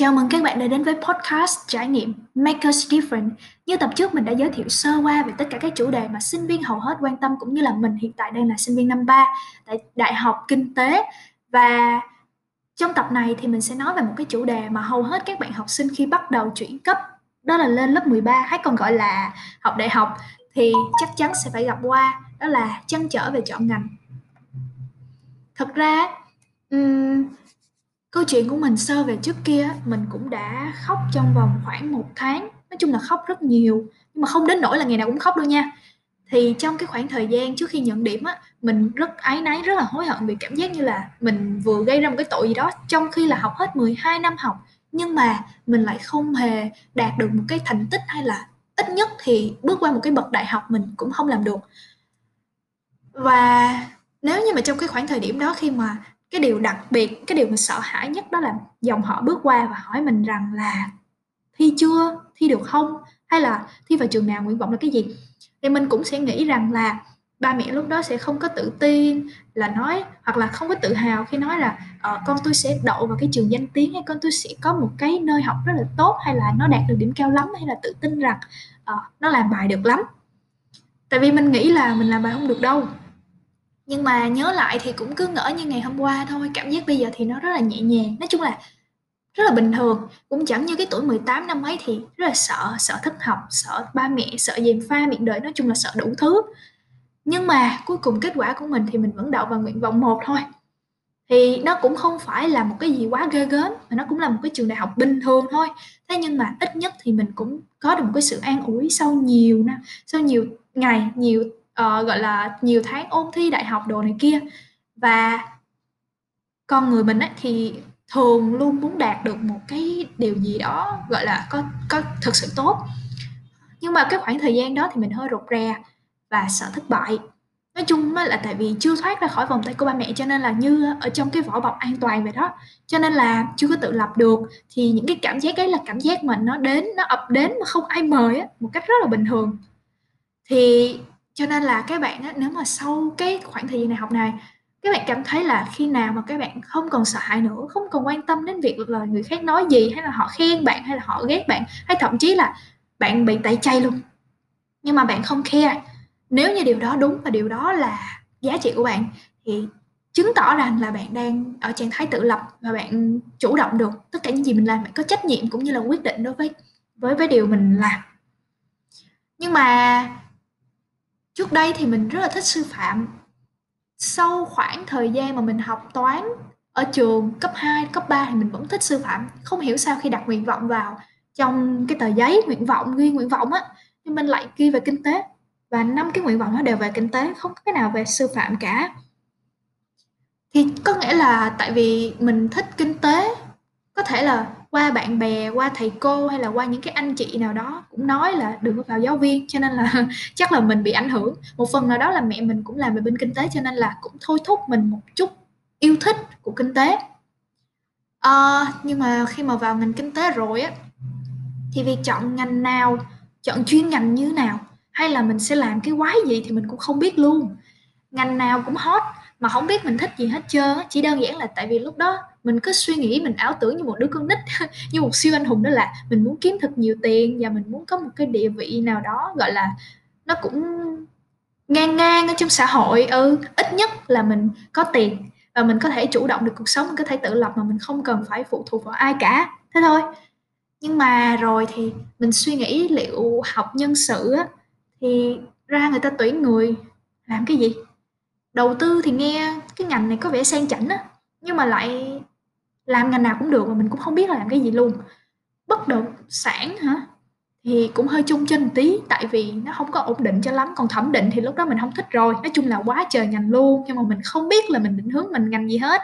Chào mừng các bạn đã đến với podcast trải nghiệm Make Us Different. Như tập trước mình đã giới thiệu sơ qua về tất cả các chủ đề mà sinh viên hầu hết quan tâm cũng như là mình hiện tại đang là sinh viên năm 3 tại Đại học Kinh tế và trong tập này thì mình sẽ nói về một cái chủ đề mà hầu hết các bạn học sinh khi bắt đầu chuyển cấp đó là lên lớp 13 hay còn gọi là học đại học thì chắc chắn sẽ phải gặp qua đó là chăn trở về chọn ngành. Thật ra um, Câu chuyện của mình sơ về trước kia mình cũng đã khóc trong vòng khoảng một tháng, nói chung là khóc rất nhiều, nhưng mà không đến nỗi là ngày nào cũng khóc đâu nha. Thì trong cái khoảng thời gian trước khi nhận điểm á, mình rất áy náy, rất là hối hận vì cảm giác như là mình vừa gây ra một cái tội gì đó trong khi là học hết 12 năm học, nhưng mà mình lại không hề đạt được một cái thành tích hay là ít nhất thì bước qua một cái bậc đại học mình cũng không làm được. Và nếu như mà trong cái khoảng thời điểm đó khi mà cái điều đặc biệt, cái điều mình sợ hãi nhất đó là dòng họ bước qua và hỏi mình rằng là "Thi chưa? Thi được không?" Hay là "Thi vào trường nào? Nguyện vọng là cái gì?" Thì mình cũng sẽ nghĩ rằng là ba mẹ lúc đó sẽ không có tự tin là nói hoặc là không có tự hào khi nói là "Ờ, con tôi sẽ đậu vào cái trường danh tiếng" hay "Con tôi sẽ có một cái nơi học rất là tốt" hay là "Nó đạt được điểm cao lắm" hay là tự tin rằng, uh, "Nó làm bài được lắm." Tại vì mình nghĩ là mình làm bài không được đâu. Nhưng mà nhớ lại thì cũng cứ ngỡ như ngày hôm qua thôi, cảm giác bây giờ thì nó rất là nhẹ nhàng, nói chung là rất là bình thường, cũng chẳng như cái tuổi 18 năm ấy thì rất là sợ, sợ thất học, sợ ba mẹ, sợ dèm pha miệng đời, nói chung là sợ đủ thứ. Nhưng mà cuối cùng kết quả của mình thì mình vẫn đậu vào nguyện vọng một thôi. Thì nó cũng không phải là một cái gì quá ghê gớm, mà nó cũng là một cái trường đại học bình thường thôi. Thế nhưng mà ít nhất thì mình cũng có được một cái sự an ủi sau nhiều năm, sau nhiều ngày, nhiều Ờ, gọi là, nhiều tháng ôn thi đại học đồ này kia. Và con người mình ấy thì thường luôn muốn đạt được một cái điều gì đó, gọi là, có có thực sự tốt. Nhưng mà cái khoảng thời gian đó thì mình hơi rụt rè và sợ thất bại. Nói chung là tại vì chưa thoát ra khỏi vòng tay của ba mẹ cho nên là như ở trong cái vỏ bọc an toàn vậy đó, cho nên là chưa có tự lập được. Thì những cái cảm giác ấy là cảm giác mà nó đến, nó ập đến mà không ai mời á, một cách rất là bình thường. Thì cho nên là các bạn á, nếu mà sau cái khoảng thời gian này học này, các bạn cảm thấy là khi nào mà các bạn không còn sợ hãi nữa, không còn quan tâm đến việc là người khác nói gì, hay là họ khen bạn, hay là họ ghét bạn, hay thậm chí là bạn bị tẩy chay luôn, nhưng mà bạn không khe. Nếu như điều đó đúng và điều đó là giá trị của bạn thì chứng tỏ rằng là bạn đang ở trạng thái tự lập và bạn chủ động được. Tất cả những gì mình làm bạn có trách nhiệm cũng như là quyết định đối với với với điều mình làm. Nhưng mà Trước đây thì mình rất là thích sư phạm. Sau khoảng thời gian mà mình học toán ở trường cấp 2, cấp 3 thì mình vẫn thích sư phạm. Không hiểu sao khi đặt nguyện vọng vào trong cái tờ giấy nguyện vọng, ghi nguyện vọng á, nhưng mình lại ghi về kinh tế. Và năm cái nguyện vọng nó đều về kinh tế, không có cái nào về sư phạm cả. Thì có nghĩa là tại vì mình thích kinh tế, có thể là qua bạn bè, qua thầy cô hay là qua những cái anh chị nào đó cũng nói là đừng có vào giáo viên cho nên là chắc là mình bị ảnh hưởng. Một phần nào đó là mẹ mình cũng làm về bên kinh tế cho nên là cũng thôi thúc mình một chút yêu thích của kinh tế. à, nhưng mà khi mà vào ngành kinh tế rồi á thì việc chọn ngành nào, chọn chuyên ngành như nào hay là mình sẽ làm cái quái gì thì mình cũng không biết luôn. Ngành nào cũng hot, mà không biết mình thích gì hết trơn chỉ đơn giản là tại vì lúc đó mình cứ suy nghĩ, mình ảo tưởng như một đứa con nít, như một siêu anh hùng, đó là mình muốn kiếm thật nhiều tiền và mình muốn có một cái địa vị nào đó, gọi là, nó cũng ngang ngang ở trong xã hội. Ừ ít nhất là mình có tiền và mình có thể chủ động được cuộc sống, mình có thể tự lập mà mình không cần phải phụ thuộc vào ai cả. Thế thôi. Nhưng mà rồi thì mình suy nghĩ liệu học nhân sự á, thì ra người ta tuyển người, làm cái gì? Đầu tư thì nghe cái ngành này có vẻ sang chảnh á nhưng mà lại làm ngành nào cũng được mà mình cũng không biết là làm cái gì luôn. Bất động sản hả? Thì cũng hơi chung chênh tí, tại vì nó không có ổn định cho lắm, còn thẩm định thì lúc đó mình không thích rồi. Nói chung là quá trời ngành luôn, nhưng mà mình không biết là mình định hướng mình ngành gì hết.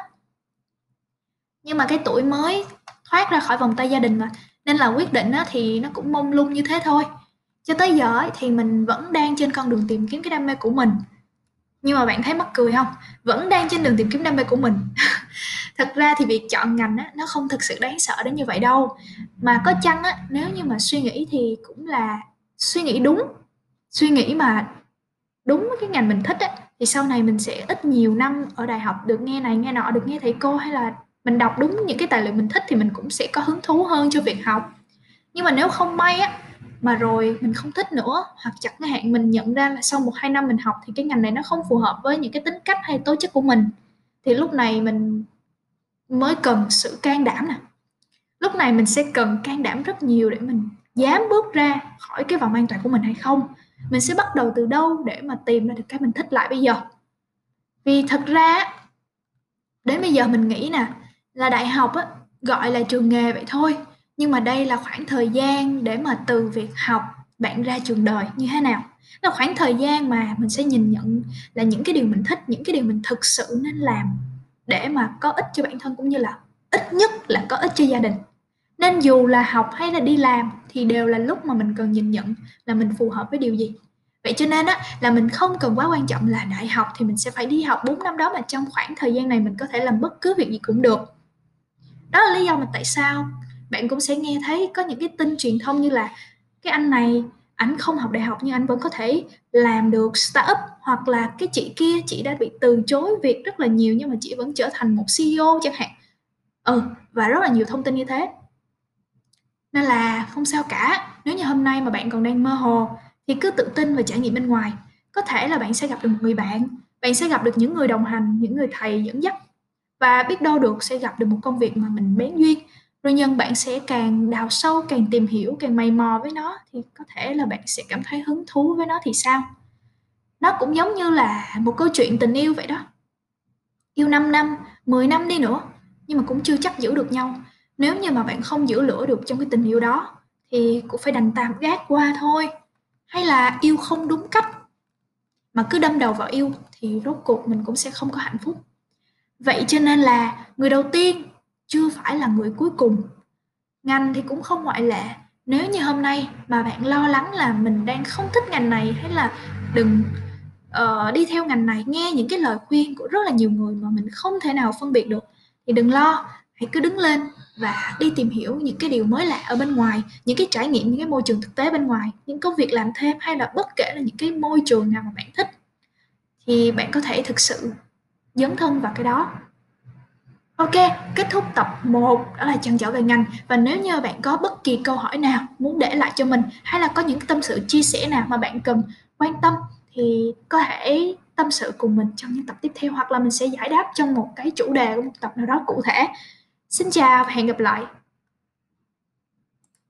Nhưng mà cái tuổi mới thoát ra khỏi vòng tay gia đình mà, nên là quyết định thì nó cũng mông lung như thế thôi. Cho tới giờ thì mình vẫn đang trên con đường tìm kiếm cái đam mê của mình. Nhưng mà bạn thấy mắc cười không Vẫn đang trên đường tìm kiếm đam mê của mình. Thật ra thì việc chọn ngành á, nó không thực sự đáng sợ đến như vậy đâu. Mà có chăng á, nếu như mà suy nghĩ thì cũng là suy nghĩ đúng. Suy nghĩ mà đúng cái ngành mình thích á, thì sau này mình sẽ ít nhiều năm ở đại học được nghe này nghe nọ, được nghe thầy cô hay là mình đọc đúng những cái tài liệu mình thích thì mình cũng sẽ có hứng thú hơn cho việc học nhưng mà nếu không may á mà rồi mình không thích nữa. Hoặc chẳng hạn mình nhận ra là sau một hai năm mình học thì cái ngành này nó không phù hợp với những cái tính cách hay tố chất của mình. Thì lúc này mình mới cần sự can đảm nè. Lúc này mình sẽ cần can đảm rất nhiều để mình dám bước ra khỏi cái vòng an toàn của mình hay không. Mình sẽ bắt đầu từ đâu để mà tìm ra được cái mình thích lại bây giờ? Vì thật ra đến bây giờ mình nghĩ nè, là đại học á, gọi là trường nghề vậy thôi nhưng mà đây là khoảng thời gian để mà từ việc học bạn ra trường đời như thế nào? Là khoảng thời gian mà mình sẽ nhìn nhận là những cái điều mình thích, những cái điều mình thực sự nên làm để mà có ích cho bản thân cũng như là ít nhất là có ích cho gia đình. Nên dù là học hay là đi làm thì đều là lúc mà mình cần nhìn nhận là mình phù hợp với điều gì. Vậy cho nên á, là mình không cần quá quan trọng là đại học thì mình sẽ phải đi học 4 năm đó mà trong khoảng thời gian này mình có thể làm bất cứ việc gì cũng được. Đó là lý do mà tại sao bạn cũng sẽ nghe thấy có những cái tin truyền thông như là cái anh này, ảnh không học đại học nhưng anh vẫn có thể làm được startup hoặc là cái chị kia, chị đã bị từ chối việc rất là nhiều nhưng mà chị vẫn trở thành một CEO chẳng hạn. Ừ và rất là nhiều thông tin như thế. Nên là không sao cả. Nếu như hôm nay mà bạn còn đang mơ hồ thì cứ tự tin và trải nghiệm bên ngoài. Có thể là bạn sẽ gặp được một người bạn bạn sẽ gặp được những người đồng hành, những người thầy dẫn dắt và biết đâu được sẽ gặp được một công việc mà mình bén duyên rồi nhân bạn sẽ càng đào sâu, càng tìm hiểu, càng mày mò với nó thì có thể là bạn sẽ cảm thấy hứng thú với nó thì sao? Nó cũng giống như là một câu chuyện tình yêu vậy đó. Yêu 5 năm 10 năm đi nữa, nhưng mà cũng chưa chắc giữ được nhau. Nếu như mà bạn không giữ lửa được trong cái tình yêu đó, thì cũng phải đành tạm gác qua thôi. Hay là yêu không đúng cách, mà cứ đâm đầu vào yêu thì rốt cuộc mình cũng sẽ không có hạnh phúc. Vậy cho nên là người đầu tiên chưa phải là người cuối cùng. Ngành thì cũng không ngoại lệ. Nếu như hôm nay mà bạn lo lắng là mình đang không thích ngành này hay là đừng uh, đi theo ngành này nghe những cái lời khuyên của rất là nhiều người mà mình không thể nào phân biệt được thì đừng lo. Hãy cứ đứng lên và đi tìm hiểu những cái điều mới lạ ở bên ngoài những cái trải nghiệm những cái môi trường thực tế bên ngoài những công việc làm thêm hay là bất kể là những cái môi trường nào mà bạn thích thì bạn có thể thực sự dấn thân vào cái đó. Ok, kết thúc tập 1 đó là chăn trở về ngành và nếu như bạn có bất kỳ câu hỏi nào muốn để lại cho mình hay là có những tâm sự chia sẻ nào mà bạn cần quan tâm thì có thể tâm sự cùng mình trong những tập tiếp theo hoặc là mình sẽ giải đáp trong một cái chủ đề của một tập nào đó cụ thể. Xin chào và hẹn gặp lại.